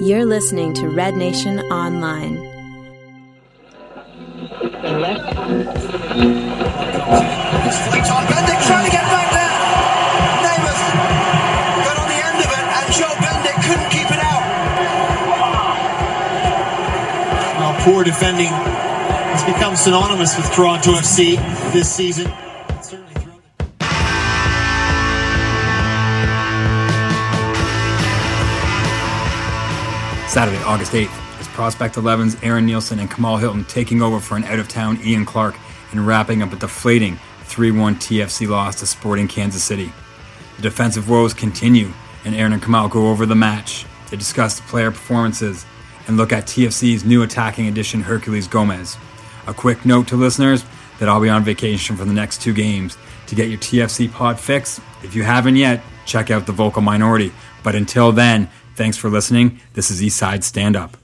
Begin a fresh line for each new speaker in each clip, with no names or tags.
You're listening to Red Nation Online.
Bendik trying to get back there. Got on the end of it, and Joe couldn't keep it out.
Poor defending has become synonymous with Toronto FC this season.
Saturday, August 8th, is Prospect 11's Aaron Nielsen and Kamal Hilton taking over for an out of town Ian Clark and wrapping up a deflating 3 1 TFC loss to Sporting Kansas City. The defensive woes continue, and Aaron and Kamal go over the match. They discuss the player performances and look at TFC's new attacking addition, Herculez Gomez. A quick note to listeners that I'll be on vacation for the next two games. To get your TFC pod fix, if you haven't yet, check out the Vocal Minority. But until then, thanks for listening. This is Eastside Stand Up.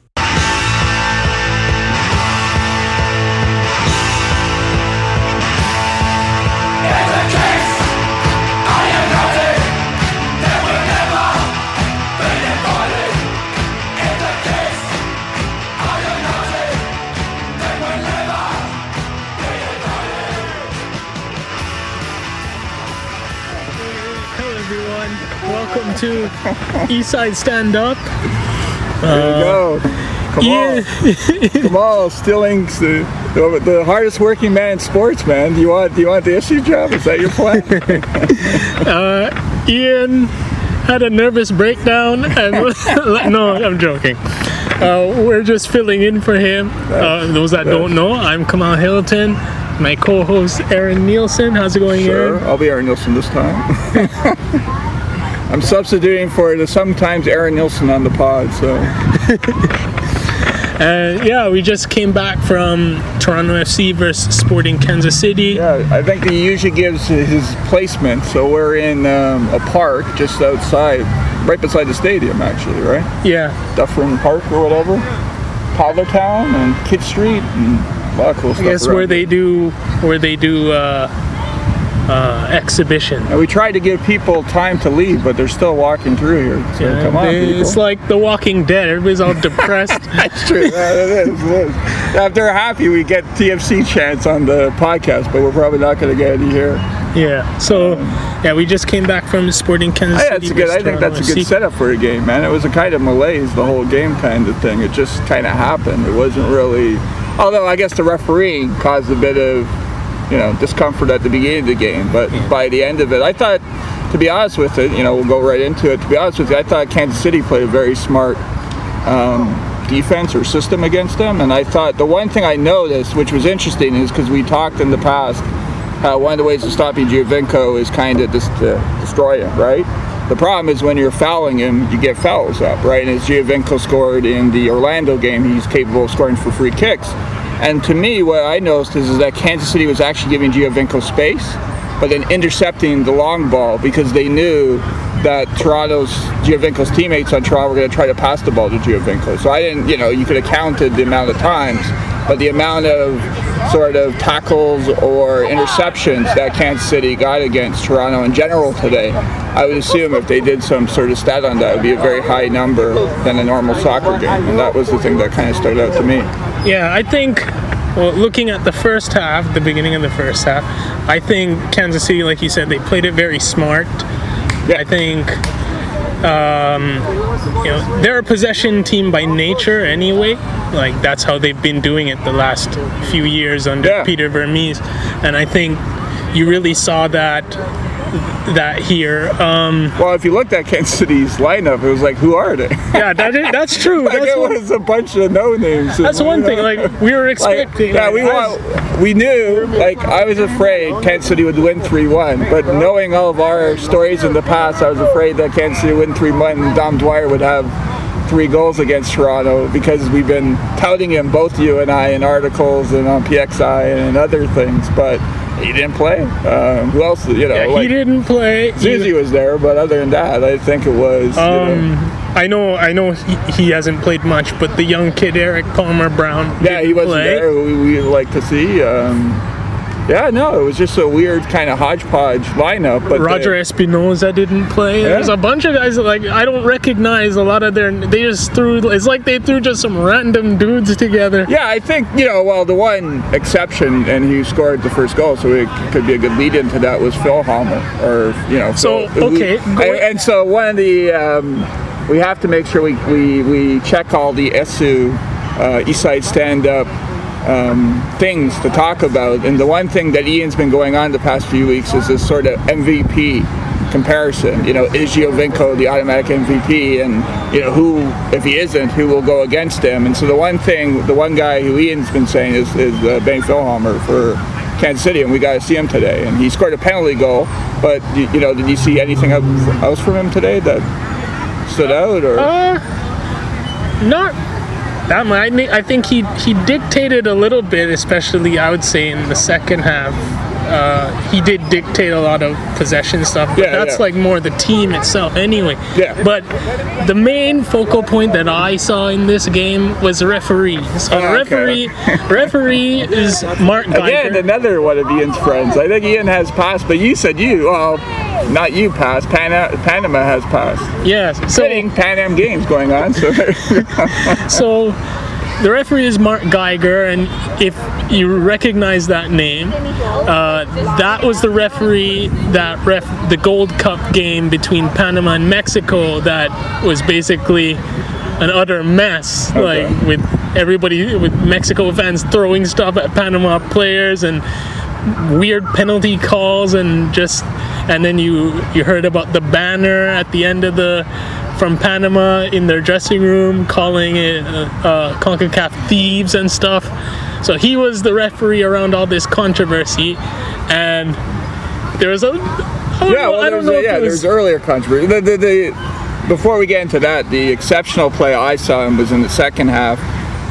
To Eastside Stand Up.
There you go. Come on, come on, Stillings, the, the, the hardest working man in sports, man. Do you want do you want the issue job? Is that your plan?
Ian had a nervous breakdown, and no, I'm joking. Uh, we're just filling in for him. Uh, those that don't know, I'm Kamal Hilton. My co-host Aaron Nielsen. How's it going,
sure,
Aaron?
I'll be Aaron Nielsen this time. I'm substituting for the sometimes Aaron Nielsen on the pod, so
And yeah, we just came back from Toronto FC versus Sporting Kansas City.
yeah, I think he usually gives his placement. So we're in um, a park just outside, right beside the stadium, actually, right?
Yeah,
Dufferin Park or whatever, Town and Kid Street, and a lot of cool
I
stuff.
guess
around
where they do where they do uh, uh, exhibition.
And we tried to give people time to leave, but they're still walking through here. So
Yeah,
come on,
it's like The Walking Dead. Everybody's all depressed.
That's true. Yeah, it is, it is. If they're happy, we get TFC chants on the podcast, but we're probably not going to get any here.
yeah. So, yeah, we just came back from Sporting Kansas
I,
City.
that's a good, I think that's a good setup for a game, man. It was a kind of malaise, the whole game kind of thing. It just kind of happened. It wasn't really. Although I guess the refereeing caused a bit of, you know, discomfort at the beginning of the game, but by the end of it, I thought, to be honest with it, you know, we'll go right into it. To be honest with you, I thought Kansas City played a very smart um, defense or system against them, and I thought the one thing I noticed, which was interesting, is because we talked in the past how one of the ways of stopping Giovinco is kind of just to destroy him, right? The problem is when you're fouling him, you get fouls up, right? And as Giovinco scored in the Orlando game, he's capable of scoring for free kicks. And to me, what I noticed is, is that Kansas City was actually giving Giovinco space, but then intercepting the long ball because they knew that Toronto's Giovinco's teammates on Toronto were going to try to pass the ball to Giovinco. So I didn't, you know, you could have counted the amount of times, but the amount of sort of tackles or interceptions that Kansas City got against Toronto in general today, I would assume if they did some sort of stat on that, it would be a very high number than a normal soccer game. And that was the thing that kind of stood out to me.
Yeah, I think. Well, looking at the first half, the beginning of the first half, I think Kansas City, like you said, they played it very smart.
Yeah.
I think um, you know they're a possession team by nature anyway. Like that's how they've been doing it the last few years under
Yeah.
Peter Vermes, and I think you really saw that that here. Um,
Well, if you looked at Kansas City's lineup, it was like, who are they?
yeah, that is, that's true.
like
That's
it
one,
was a bunch of no names.
that's one thing. Like we were
Like,
expecting.
yeah,
like,
we
was-
want, we knew. Like I was afraid Kansas City would win three one, but knowing all of our stories in the past, I was afraid that Kansas City would win three one, and Dom Dwyer would have three goals against Toronto because we've been touting him, both you and I, in articles and on PXI and other things, but. He didn't play. Um, who else? You know,
Yeah,
like
he didn't play. He-
was there, but other than that, I think it was. you know,
Um, I know, I know he, he hasn't played much, but the young kid Erik Palmer Brown.
Yeah, he wasn't
play.
there. We, we like to see. Um, Yeah, no, it was just a weird kind of hodgepodge lineup. But
Roger
they-
Espinoza didn't play.
Yeah.
There's a bunch of guys that like I don't recognize a lot of their. They just threw. It's like they threw just some random dudes together.
Yeah, I think you know. Well, the one exception, and he scored the first goal, so it could be a good lead into that was Feilhaber, or you know.
So,
Phil-
okay, going-
and so one of the um, we have to make sure we we, we check all the ESU uh, East Side Stand Up um, things to talk about, and the one thing that Ian's been going on the past few weeks is this sort of MVP comparison. You know, is Giovinco the automatic MVP, and you know who, if he isn't, who will go against him? And so the one thing, the one guy who Ian's been saying is, is uh, Ben Feilhaber for Kansas City, and we got to see him today. And he scored a penalty goal, but you, you know, did you see anything else from him today that stood out? Or
Not that I think he he dictated a little bit, especially I would say in the second half. Uh, he did dictate a lot of possession stuff, but
Yeah,
that's
yeah.
like more the team itself anyway.
Yeah.
But the main focal point that I saw in this game was the referee. So the
Oh, okay.
referee, referee is Mark Geiger.
Again, another one of Ian's friends. I think Ian has passed, but you said you. Well, not you passed. Pana- Panama has passed.
yes. So
Fitting Pan Am games going on. So
So the referee is Mark Geiger, and if you recognize that name, uh, that was the referee that ref the Gold Cup game between Panama and Mexico. That was basically an utter mess,
Okay.
like with everybody with Mexico fans throwing stuff at Panama players and weird penalty calls and just and then you you heard about the banner at the end of the from Panama in their dressing room calling it uh, uh, CONCACAF thieves and stuff. So he was the referee around all this controversy, and there was a I
yeah,
know,
well,
I don't know
a, yeah,
it was
there's earlier controversy. The, the, the, before we get into that, the exceptional play I saw him was in the second half,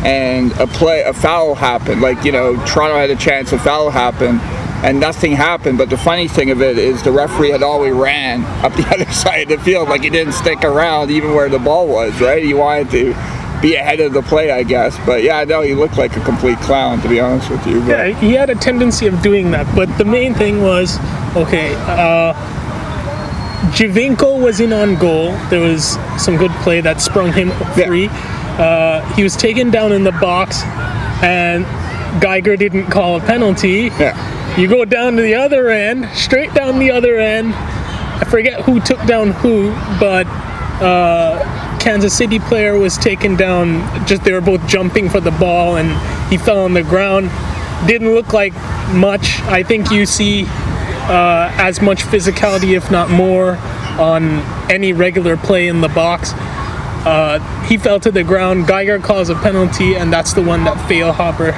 and a play, a foul happened. Like you know, Toronto had a chance, a foul happened. And nothing happened, but the funny thing of it is the referee had already ran up the other side of the field, like he didn't stick around even where the ball was, right? He wanted to be ahead of the play, I guess. But yeah, no, he looked like a complete clown, to be honest with you. But,
Yeah, he had a tendency of doing that, but the main thing was okay. Uh, Giovinco was in on goal. There was some good play that sprung him
Yeah.
free. Uh, he was taken down in the box, and Geiger didn't call a penalty.
yeah.
You go down to the other end, straight down the other end. I forget who took down who, but uh, Kansas City player was taken down. Just they were both jumping for the ball, and he fell on the ground. Didn't look like much. I think you see uh, as much physicality, if not more, on any regular play in the box. Uh, he fell to the ground. Geiger calls a penalty, and that's the one that Feilhaber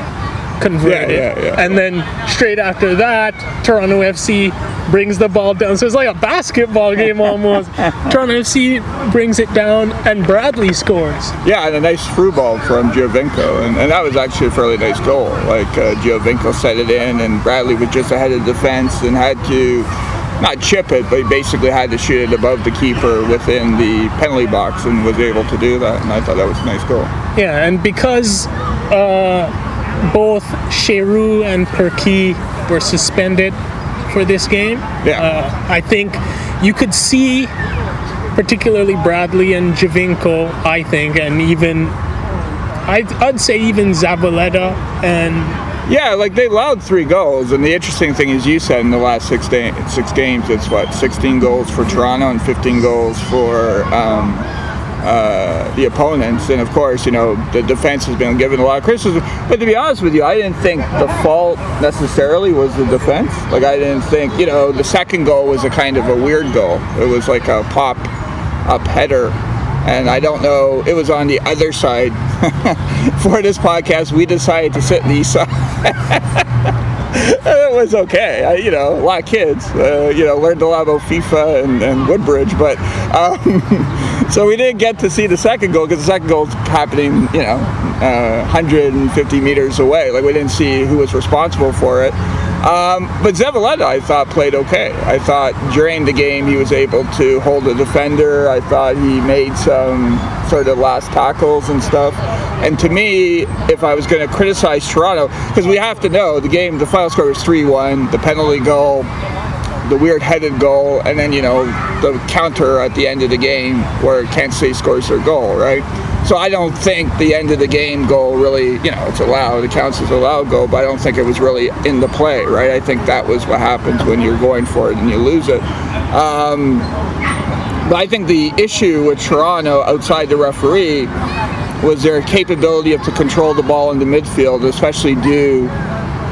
converted.
Yeah, yeah, yeah.
And then straight after that, Toronto FC brings the ball down. So it's like a basketball game almost. Toronto FC brings it down, and Bradley scores.
Yeah, and a nice through ball from Giovinco, and, and that was actually a fairly nice goal. Like uh, Giovinco set it in, and Bradley was just ahead of defense and had to not chip it, but he basically had to shoot it above the keeper within the penalty box, and was able to do that. And I thought that was a nice goal.
Yeah, and because uh, both Cheru and Perquis were suspended for this game,
Yeah.
uh, I think you could see, particularly Bradley and Giovinco, I think, and even I'd, I'd say even Zavaleta and
Yeah, like they allowed three goals, and the interesting thing is, you said in the last six da- six games, it's what 16 goals for Toronto and 15 goals for um, uh, the opponents, and of course, you know the defense has been given a lot of criticism. But to be honest with you, I didn't think the fault necessarily was the defense. Like I didn't think, you know, the second goal was a kind of a weird goal. It was like a pop up header. And I don't know, it was on the other side. For this podcast, we decided to sit in the east side. it was okay. I, you know, a lot of kids, uh, you know, learned a lot about FIFA and, and Woodbridge, but um, so we didn't get to see the second goal because the second goal is happening, you know, uh, 150 meters away. Like we didn't see who was responsible for it. Um, but Zavaleta, I thought, played okay. I thought during the game he was able to hold a defender. I thought he made some sort of last tackles and stuff. And to me, if I was going to criticize Toronto, because we have to know the game, the final score was 3 1, the penalty goal, the weird headed goal, and then, you know, the counter at the end of the game where Kansas City scores their goal, right? So I don't think the end of the game goal really, you know, it's allowed, it counts as allowed goal, but I don't think it was really in the play, right? I think that was what happens when you're going for it and you lose it. Um, but I think the issue with Toronto outside the referee was their capability of to control the ball in the midfield, especially do,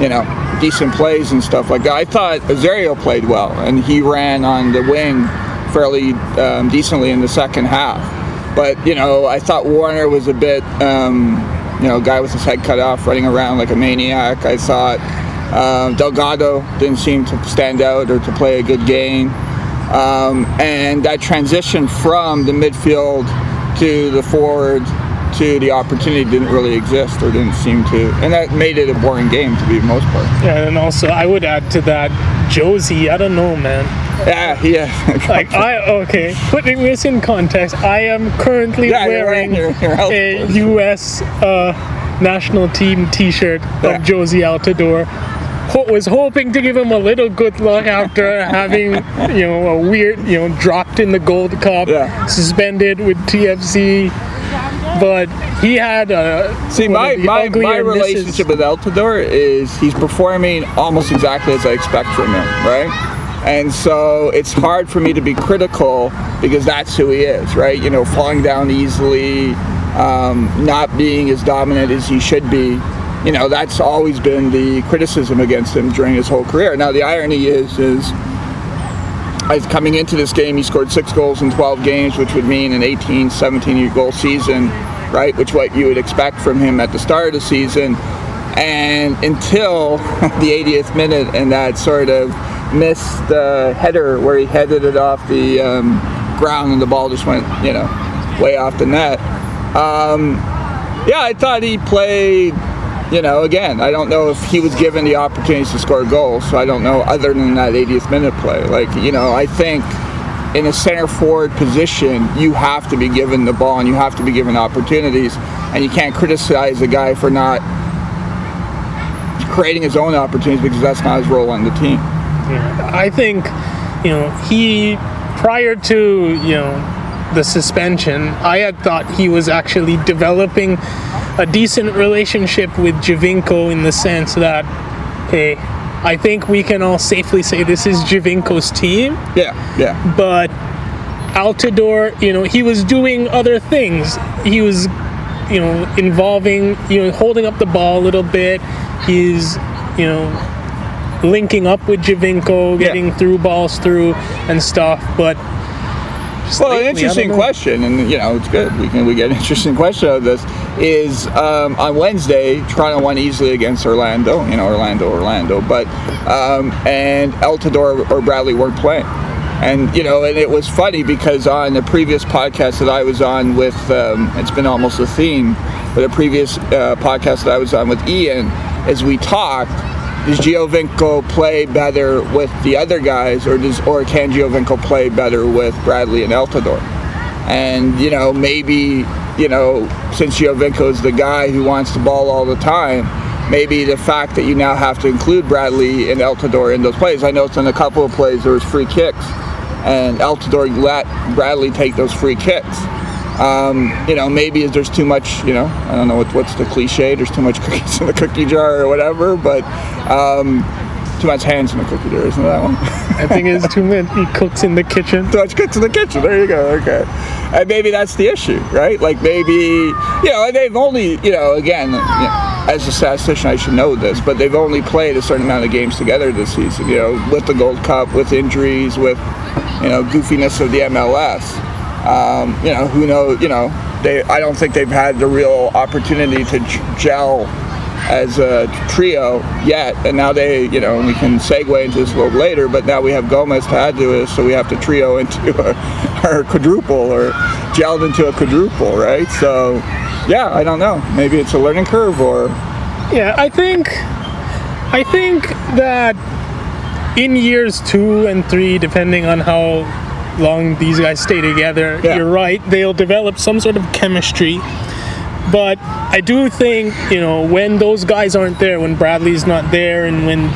you know, decent plays and stuff like that. I thought Osorio played well, and he ran on the wing fairly um, decently in the second half. But you know, I thought Warner was a bit, um, you know, guy with his head cut off, running around like a maniac. I thought um, Delgado didn't seem to stand out or to play a good game. Um, and that transition from the midfield to the forward to the opportunity didn't really exist or didn't seem to, and that made it a boring game to be the most part.
Yeah, and also I would add to that, Jozy. I don't know, man.
Yeah, yeah.
Like I okay, putting this in context, I am currently
Yeah, you're
wearing
wearing your- your health
a. U.S. Uh, national team T-shirt
Yeah.
of Jozy Altidore. Ho- was hoping to give him a little good luck after having you know a weird you know dropped in the Gold Cup,
Yeah.
suspended with TFC. But he had a
See, my, my, my
uglier misses.
relationship with Altidore is he's performing almost exactly as I expect from him, right? And so it's hard for me to be critical because that's who he is, right? You know, falling down easily, um, not being as dominant as he should be. You know, that's always been the criticism against him during his whole career. Now, the irony is, is as coming into this game, he scored six goals in 12 games, which would mean an 18, 17 goal season, right? Which what you would expect from him at the start of the season. And until the 80th minute and that sort of missed the header where he headed it off the um, ground and the ball just went, you know, way off the net. Um, yeah, I thought he played you know, again, I don't know if he was given the opportunities to score goals, so I don't know other than that 80th minute play. Like, you know, I think in a center forward position, you have to be given the ball and you have to be given opportunities, and you can't criticize a guy for not creating his own opportunities because that's not his role on the team.
Yeah, I think, you know, he prior to you know the suspension, I had thought he was actually developing a decent relationship with Giovinco in the sense that, hey, I think we can all safely say this is Giovinco's team,
Yeah, yeah.
but Altidore, you know, he was doing other things. He was, you know, involving, you know, holding up the ball a little bit. He's, you know, linking up with Giovinco,
Yeah.
getting through balls through and stuff. But just
Well,
lately,
an interesting question, and you know it's good. We can we get an interesting question out of this. Is um, on Wednesday, Toronto won easily against Orlando. You know, Orlando, Orlando, but um, and Altidore or Bradley weren't playing. And you know, and it was funny because on the previous podcast that I was on with, um, it's been almost a theme, but a previous uh, podcast that I was on with Ian, as we talked, does Giovinco play better with the other guys, or does or can Giovinco play better with Bradley and Altidore? And you know, maybe you know, since Giovinco is the guy who wants the ball all the time, maybe the fact that you now have to include Bradley and Altidore in those plays. I noticed in a couple of plays there was free kicks, and Altidore let Bradley take those free kicks. Um, you know, maybe there's too much, you know, I don't know what, what's the cliche, there's too much cookies in the cookie jar or whatever, but um, too much hands in the cookie jar, isn't that one?
I think it's too many. Cooks in the kitchen.
too much cooks in the kitchen, there you go, okay. And maybe that's the issue, right? Like maybe, you know, they've only, you know, again, you know, as a statistician, I should know this, but they've only played a certain amount of games together this season, you know, with the Gold Cup, with injuries, with, you know, goofiness of the MLS. Um, you know, who knows? You know, they. I don't think they've had the real opportunity to gel as a trio yet. And now they, you know, we can segue into this a little later. But now we have Gomez this, so we have to trio into a, our quadruple or gelled into a quadruple, right? So, yeah, I don't know. Maybe it's a learning curve, or
Yeah, I think I think that in years two and three, depending on how long these guys stay together,
Yeah.
you're right, they'll develop some sort of chemistry. But I do think, you know, when those guys aren't there, when Bradley's not there and when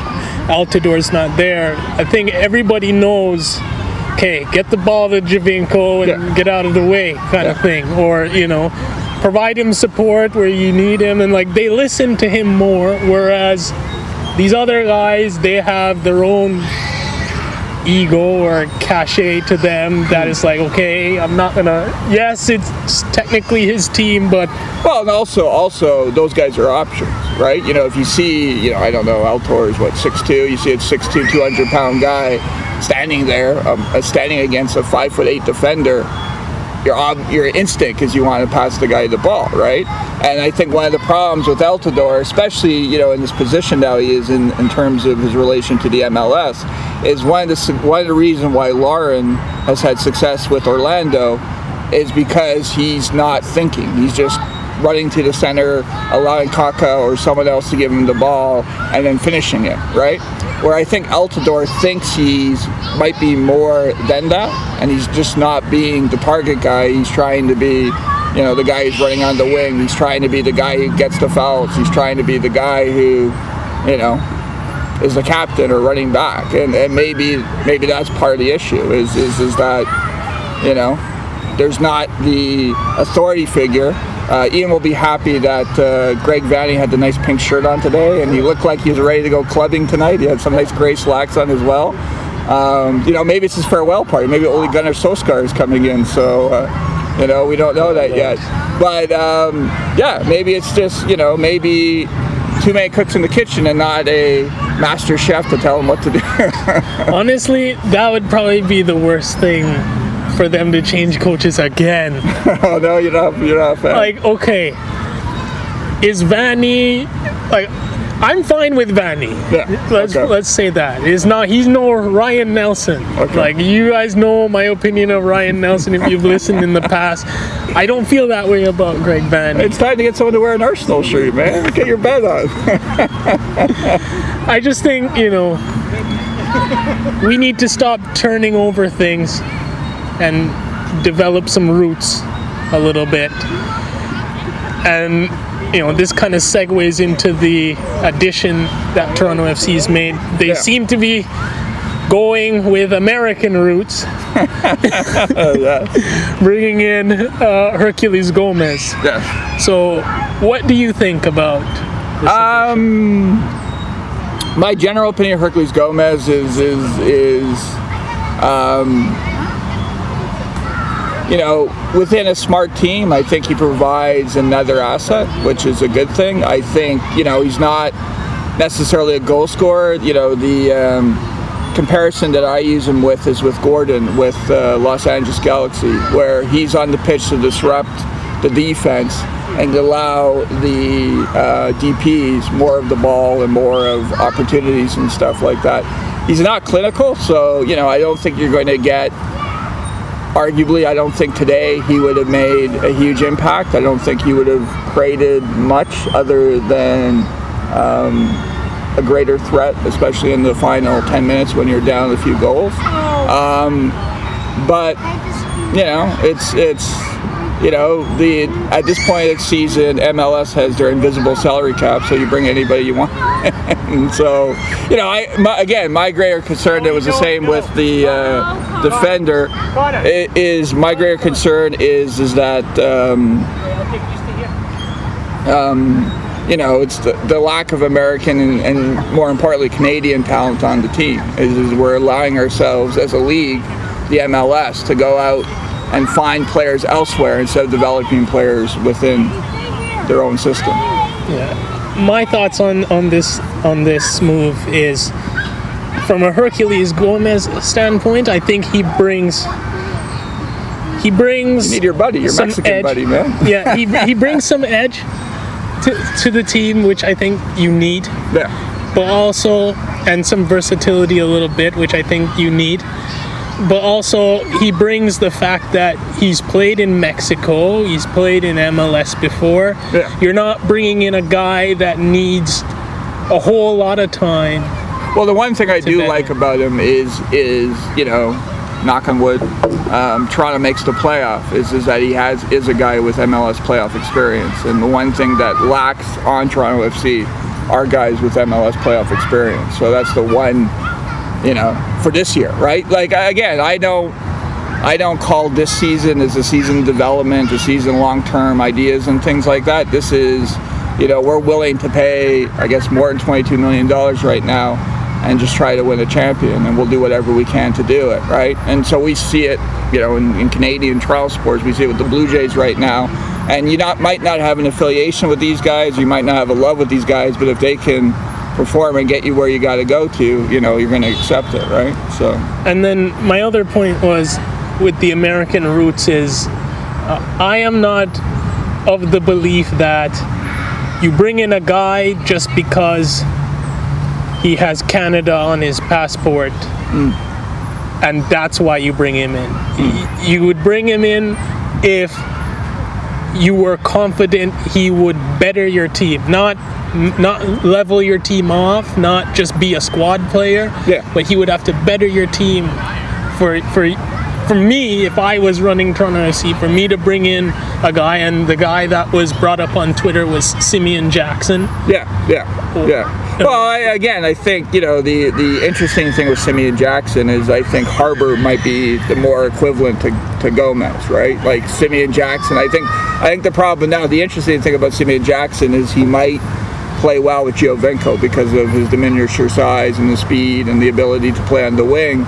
Altidore's not there, I think everybody knows, okay, get the ball to Giovinco and
Yeah.
get out of the way kind of thing. Or, you know, provide him support where you need him. And like they listen to him more, whereas these other guys, they have their own ego or cachet to them that is like, okay, I'm not gonna. Yes, it's technically his team, but
Well, and also, also those guys are options, right? You know, if you see, you know, I don't know, Altor is what 6'2", You see a 6'2", 200 pound guy standing there, um, standing against a five foot eight defender. Your your instinct is you want to pass the guy the ball, right? And I think one of the problems with Altidore, especially you know in this position now he is in, in terms of his relation to the MLS, is one of the one of the reason why Larin has had success with Orlando is because he's not thinking. He's just running to the center, allowing Kaka or someone else to give him the ball, and then finishing it, right? Where I think Altidore thinks he's might be more than that, and he's just not being the target guy. He's trying to be, you know, the guy who's running on the wing. He's trying to be the guy who gets the fouls. He's trying to be the guy who, you know, is the captain or running back. And, and maybe maybe that's part of the issue is is, is that, you know, there's not the authority figure. Uh, Ian will be happy that uh, Greg Vanney had the nice pink shirt on today, and he looked like he was ready to go clubbing tonight. He had some nice gray slacks on as well. Um, you know, maybe it's his farewell party. Maybe Ole Gunnar Solskjaer is coming in, so uh, you know we don't know that yet. But um, yeah, maybe it's just you know maybe too many cooks in the kitchen and not a master chef to tell him what to do.
honestly, that would probably be the worst thing for them to change coaches again.
oh no, you're not. You're not a fan.
like, okay, is Vanney like? I'm fine with Vanney.
Yeah,
Let's
okay.
let's say that. Is not he's no Ryan Nelsen.
Okay.
Like you guys know my opinion of Ryan Nelsen if you've listened in the past. I don't feel that way about Greg Vanney.
It's time to get someone to wear an Arsenal shirt, man. Get your bet on.
I just think, you know, we need to stop turning over things and develop some roots a little bit. And, you know, this kind of segues into the addition that Toronto FC's made. They
Yeah.
seem to be going with American roots, bringing in uh, Herculez Gomez.
yeah.
So, what do you think about
Um, my general opinion of Herculez Gomez is is is, um, you know, within a smart team, I think he provides another asset, which is a good thing. I think you know he's not necessarily a goal scorer. You know, the um, comparison that I use him with is with Gordon with uh, Los Angeles Galaxy, where he's on the pitch to disrupt the defense and allow the uh, DPs more of the ball and more of opportunities and stuff like that. He's not clinical, so you know I don't think you're going to get. Arguably, I don't think today he would have made a huge impact. I don't think he would have created much other than um, a greater threat, especially in the final 10 minutes when you're down a few goals. Um, but you know, it's it's you know the at this point of the season, MLS has their invisible salary cap, so you bring anybody you want. and so, you know, I my, again, my greater concern that was the same with the uh, defender i- is my greater concern is is that. Um, you know, it's the, the lack of American and, and more importantly Canadian talent on the team. Is, is we're allowing ourselves as a league, the MLS, to go out and find players elsewhere instead of developing players within their own system. Yeah.
my thoughts on on this on this move is from a Herculez Gomez standpoint, I think he brings he brings
You need your buddy, your Mexican
edge.
buddy, man.
yeah, he, he brings some edge to, to the team, which I think you need,
Yeah.
but also and some versatility a little bit, which I think you need. But also, he brings the fact that he's played in Mexico, he's played in MLS before.
Yeah.
You're not bringing in a guy that needs a whole lot of time.
Well, the one thing I do like about him is is you know, knock on wood, um, Toronto makes the playoff. Is is that he has is a guy with MLS playoff experience, and the one thing that lacks on Toronto FC are guys with MLS playoff experience. So that's the one, you know, for this year, right? Like again, I don't. I don't call this season as a season development, a season long term ideas and things like that. This is, you know, we're willing to pay, I guess, more than $22 million right now and just try to win a champion. And we'll do whatever we can to do it, right? And so we see it, you know, in, in Canadian trial sports. We see it with the Blue Jays right now. And you not might not have an affiliation with these guys, you might not have a love with these guys, but if they can perform and get you where you got to go to, you know, you're going to accept it, right? So.
And then my other point was with the American roots is uh, I am not of the belief that you bring in a guy just because he has Canada on his passport and that's why you bring him in. Y- You would bring him in if you were confident he would better your team, not not level your team off, not just be a squad player.
Yeah.
But he would have to better your team for for for me if I was running Toronto FC for me to bring in a guy and the guy that was brought up on Twitter was Simeon Jackson.
Yeah, yeah, yeah. Well, I, again, I think you know the the interesting thing with Simeon Jackson is I think Harbor might be the more equivalent to, to Gomez, right? Like Simeon Jackson, I think I think the problem now, the interesting thing about Simeon Jackson is he might play well with Giovinco because of his diminutive size and the speed and the ability to play on the wing.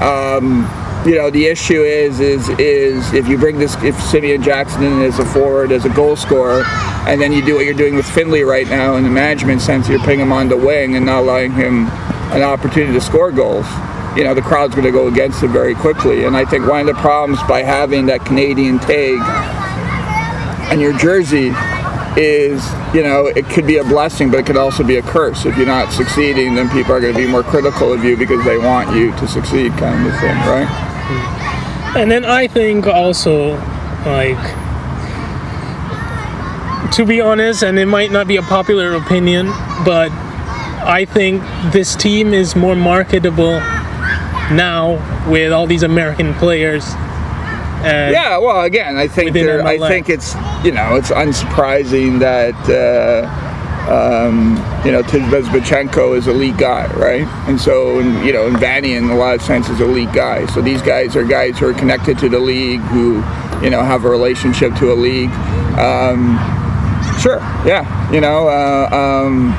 Um, you know, the issue is is is if you bring this if Simeon Jackson in as a forward, as a goal scorer, and then you do what you're doing with Findley right now in the management sense, you're putting him on the wing and not allowing him an opportunity to score goals. You know, the crowd's going to go against him very quickly. And I think one of the problems by having that Canadian tag and your jersey is, you know, it could be a blessing, but it could also be a curse. If you're not succeeding, then people are going to be more critical of you because they want you to succeed, kind of thing, right?
And then I think also, like, to be honest, and it might not be a popular opinion, but I think this team is more marketable now with all these American players. And
Yeah, well, again, I think there, I think it's you know it's unsurprising that uh, um, you know Tim Bezbatchenko is a league guy, right? And so and, you know, and Vanney in a lot of sense is a league guy. So these guys are guys who are connected to the league, who you know have a relationship to a league. Um, sure, yeah, you know. Uh, um,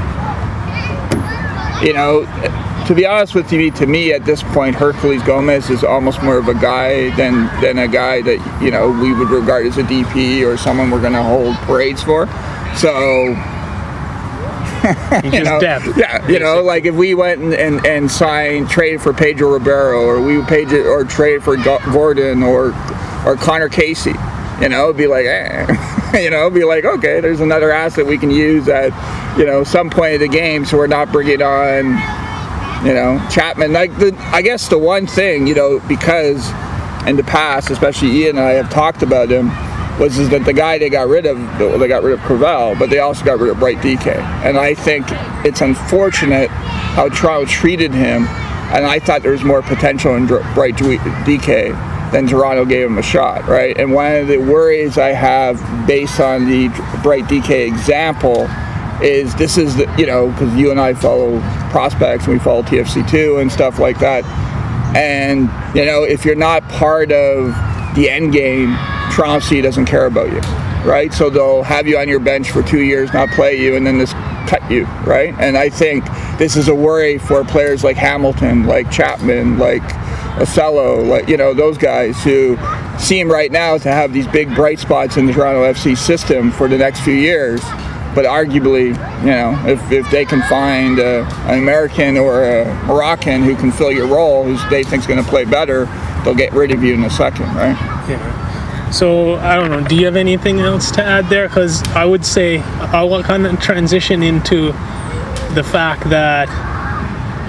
you know, to be honest with you, to me at this point, Herculez Gomez is almost more of a guy than than a guy that you know we would regard as a DP or someone we're going to hold parades for. So
he's just
know,
depth.
yeah, you know, like if we went and, and, and signed trade for Pedro Ribeiro or we paid it or trade for Gordon or or Conor Casey, you know, it'd be like, eh. you know, it'd be like, okay, there's another asset we can use at, you know, some point of the game, so we're not bringing on, you know, Chapman. Like the, I guess the one thing, you know, because in the past, especially Ian and I have talked about him, was is that the guy they got rid of, they got rid of Cravel, but they also got rid of Bright Dike. And I think it's unfortunate how Toronto treated him, and I thought there was more potential in Bright Dike than Toronto gave him a shot, right? And one of the worries I have based on the Bright Dike example is this is the, you know, because you and I follow prospects and we follow TFC2 and stuff like that. And, you know, if you're not part of the end game, FC doesn't care about you, right? So they'll have you on your bench for two years, not play you, and then just cut you, right? And I think this is a worry for players like Hamilton, like Chapman, like Ocello, like, you know, those guys who seem right now to have these big bright spots in the Toronto FC system for the next few years. But arguably, you know, if, if they can find uh, an American or a Moroccan who can fill your role, who they think's going to play better, they'll get rid of you in a second, right?
Yeah. So I don't know. Do you have anything else to add there? Because I would say I will kind of transition into the fact that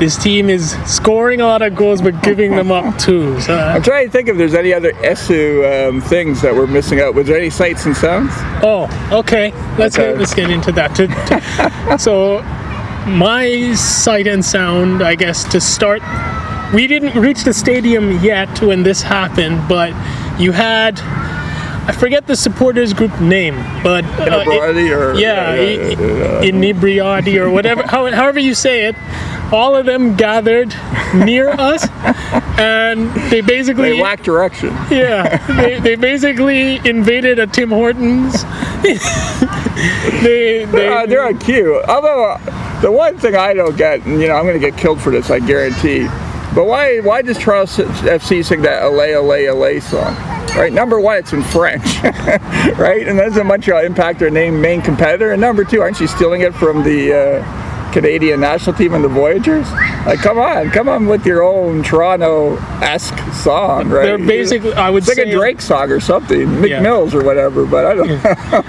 this team is scoring a lot of goals but giving them up too. So
I'm trying to think if there's any other ESU um, things that we're missing out. Was there any sights and sounds?
oh, okay. Let's
Okay.
get let's get into that. So my sight and sound, I guess, to start. We didn't reach the stadium yet when this happened, but you had. I forget the supporters group name, but uh, it-
or-
yeah,
yeah,
inebriati or whatever, how, however you say it. All of them gathered near us, and they basically
They lack direction.
yeah, they, they basically invaded a Tim Hortons. they, they,
Uh, they're on cue. Although uh, the one thing I don't get, and you know, I'm going to get killed for this, I guarantee. But why why does Toronto FC sing that "Allez, Allez, Allez" song? Right. Number one, it's in French, right? And doesn't Montreal Impact their name main competitor? And number two, aren't you stealing it from the uh, Canadian national team and the Voyageurs? Like, come on, come on with your own Toronto-esque song, right?
They're basically, I would
It's like
say,
a Drake song or something, Mick
Yeah.
Mills or whatever. But I don't.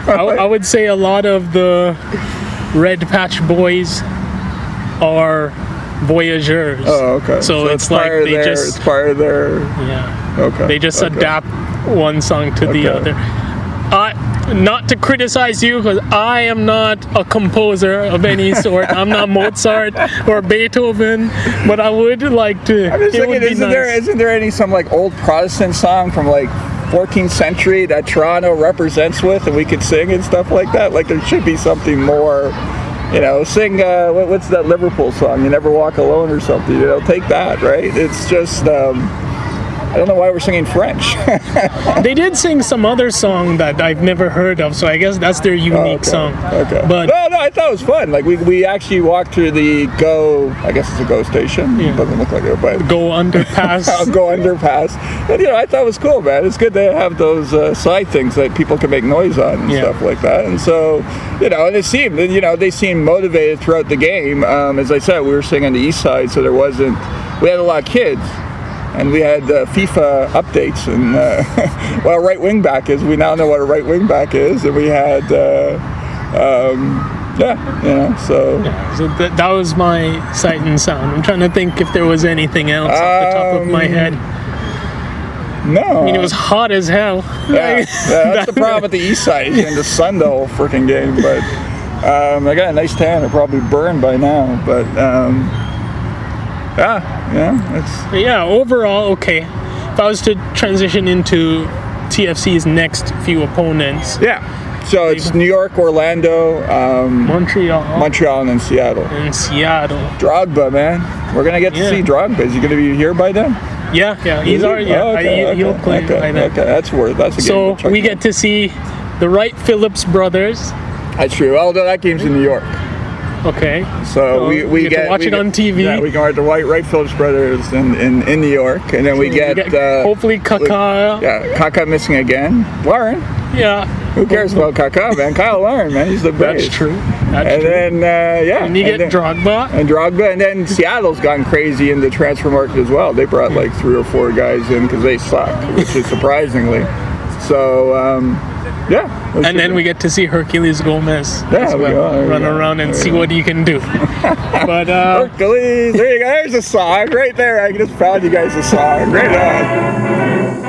I, I would say a lot of the Red Patch Boys are voyageurs.
Oh, okay.
So, it's, like
part of
they
their,
just
it's part of their.
yeah,
Okay.
they just
okay.
adapt one song to the other. I, not to criticize you because I am not a composer of any sort. I'm not Mozart or Beethoven, but I would like to.
I'm just isn't there
nice.
isn't there any some like old Protestant song from like 14th century that Toronto represents with, and we could sing and stuff like that? Like there should be something more. You know, sing uh, what, what's that Liverpool song? You never walk alone or something. You know, take that, right? It's just um, I don't know why we're singing French.
They did sing some other song that I've never heard of, so I guess that's their unique
okay.
song.
Okay.
But
no, no, I thought it was fun. Like we, we actually walked through the Go. I guess it's a Go station.
Yeah.
Doesn't look like it, but
go underpass.
Go underpass. And you know, I thought it was cool, man. It's good to have those uh, side things that people can make noise on and
Yeah.
stuff like that. And so, you know, and it seemed, you know, they seemed motivated throughout the game. Um, as I said, we were singing on the east side, so there wasn't. We had a lot of kids. And we had uh, FIFA updates, and uh, what a right wing back is. We now know what a right wing back is, and we had, uh, um, yeah, you know, so Yeah,
So that, that was my sight and sound. I'm trying to think if there was anything else off the top of my
Um,
head.
no.
I mean, it was hot as hell.
Yeah,
Like,
yeah, that's the problem with the east side. It's in the sun the whole freaking game. But um, I got a nice tan. It probably burned by now. But um, yeah, yeah,
But yeah, overall, okay. If I was to transition into TFC's next few opponents,
yeah. So it's New York, Orlando, um,
Montreal
Montreal, and then Seattle.
and Seattle.
Drogba, man. We're gonna get to
Yeah.
see Drogba. Is he gonna be here by then?
Yeah, yeah, he's
Is he?
already. Yeah,
Oh,
I- he- he'll play
okay,
by then.
Okay, that's worth. That's a game.
So
to check
we
out.
get to see the Wright Phillips brothers.
That's true. Although that game's in New York.
Okay.
So
So
we, we
get to watch
we
it on TV.
Yeah, we can watch the White Wright Phillips brothers in, in, in New York, and then we get,
get
uh,
hopefully Kaká.
yeah, Kaka missing again. Warren.
Yeah.
who cares about Kaka, man? Cyle Larin, man, he's the best.
That's true. That's true.
And
true.
then uh, yeah,
and you get
then,
Drogba.
and Drogba, and then Seattle's gone crazy in the transfer market as well. They brought like three or four guys in because they suck, which is surprisingly. So um, yeah,
And
see.
then we get to see Herculez Gomez
There
as well,
go, there
run
go,
around and
there
see what he can do. but uh,
Hercules, there you go. There's a song right there. I just found you guys a song. Right on.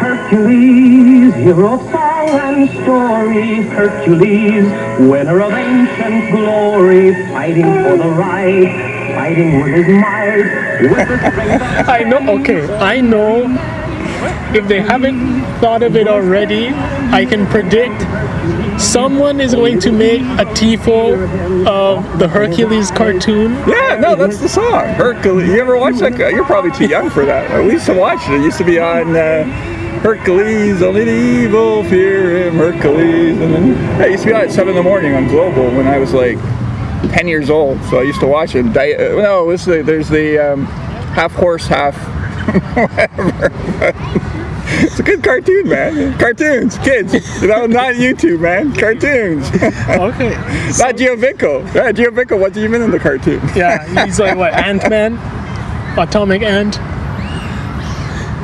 Hercules, hero of song and story. Hercules, winner of ancient glory, fighting for the right, fighting with his might, with the strength of
I know. Okay, I know. If they haven't thought of it already, I can predict someone is going to make a tifo of the Hercules cartoon.
Yeah, no, that's the song. Hercules. You ever watch that? You're probably too young for that. We used to watch it. It used to be on uh, Hercules. Only the evil fear him. Hercules. And then it used to be on at seven in the morning on Global when I was like ten years old. So I used to watch it. Di- uh, no, the, there's the um, half horse, half whatever. It's a good cartoon, man. Cartoons, kids. You know, not YouTube, man. Cartoons.
Okay.
not Giovinco. Yeah, Giovinco wasn't even in the cartoon.
Yeah, he's like what Ant Man, Atomic Ant.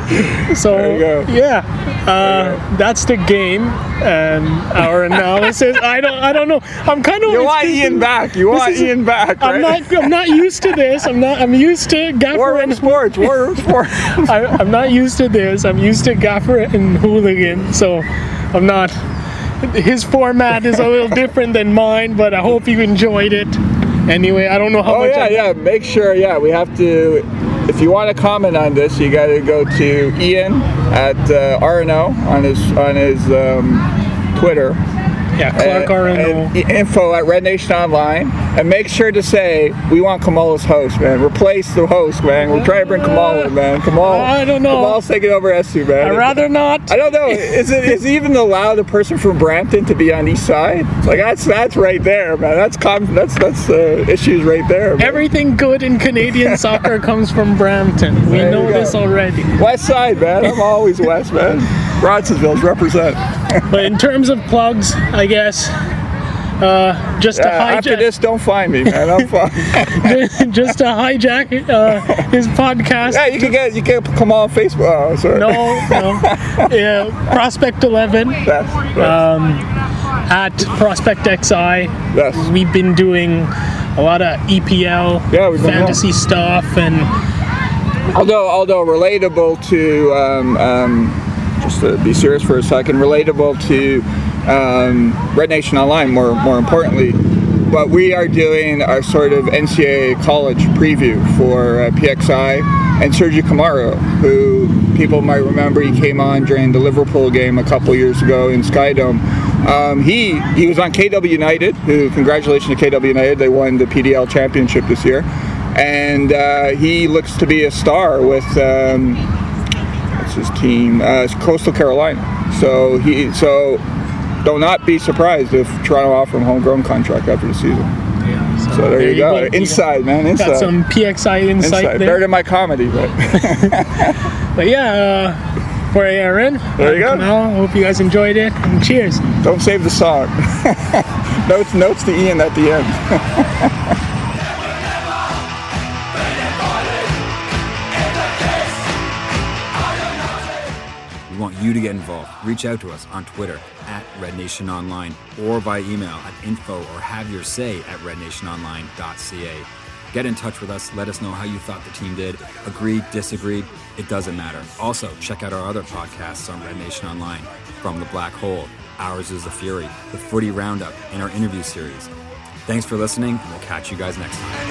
So
There you go.
yeah, uh, that's the game and our analysis. I don't, I don't know. I'm kind of.
You want Ian back. You want Ian back, right?
I'm not. I'm not used to this. I'm not. I'm used to Gaffer
War
and
Sports. War Sports.
I, I'm not used to this. I'm used to Gaffer and Hooligan, so I'm not. His format is a little different than mine, but I hope you enjoyed it. Anyway, I don't know how
Oh
much.
yeah,
I-
yeah. Make sure, yeah, we have to. If you want to comment on this, you got to go to Ian at uh, RNO on his on his um, Twitter.
Yeah, Clark RNO.
info at Red Nation Online, and make sure to say we want Kamala's host, man. Replace the host, man. We're trying to bring Kamala, in, man. Kamala.
I don't know.
Kamala's taking over SU, man.
I'd rather not.
I don't know. Is it is it even allowed a person from Brampton to be on east side? Like that's that's right there, man. That's com- that's that's uh, issues right there. man.
Everything good in Canadian soccer comes from Brampton. We
There
know this already.
West side, man. I'm always west, man. Bronsonville's represent.
But in terms of plugs, I guess, uh, just to
after
hijack,
this, don't find me, man. I'm fine.
just to hijack uh, his podcast.
yeah, you can get you can come on Facebook. Oh, sorry.
No, no. Yeah, Prospect 11
That's, that's,
at Prospect XI.
yes.
We've been doing a lot of EPL
Yeah,
fantasy stuff and
although although relatable to um, um, just to be serious for a second, relatable to um, Red Nation Online. More more importantly, but we are doing our sort of NCAA college preview for uh, PXI and Sergio Camargo, who people might remember he came on during the Liverpool game a couple years ago in Skydome. Um, he he was on KW United. Who congratulations to KW United, they won the PDL championship this year, and uh, he looks to be a star with. Um, his team? Uh, it's Coastal Carolina. So he so do not not be surprised if Toronto offer him a homegrown contract after the season. So there, you go. Inside, man. Inside.
Got some PXI insight
Inside.
there.
Better than my comedy, but
But yeah, uh, for Aaron,
There you go.
Kamal, hope you guys enjoyed it. And cheers.
don't save the song. notes notes to Ian at the end.
We want you to get involved. Reach out to us on Twitter at Red Nation Online or by email at info or have your say at rednationonline.ca. Get in touch with us. Let us know how you thought the team did. Agreed, disagreed, it doesn't matter. Also, check out our other podcasts on Red Nation Online From the Black Hole, Ours is the Fury, the Footy Roundup, and our interview series. Thanks for listening, and we'll catch you guys next time.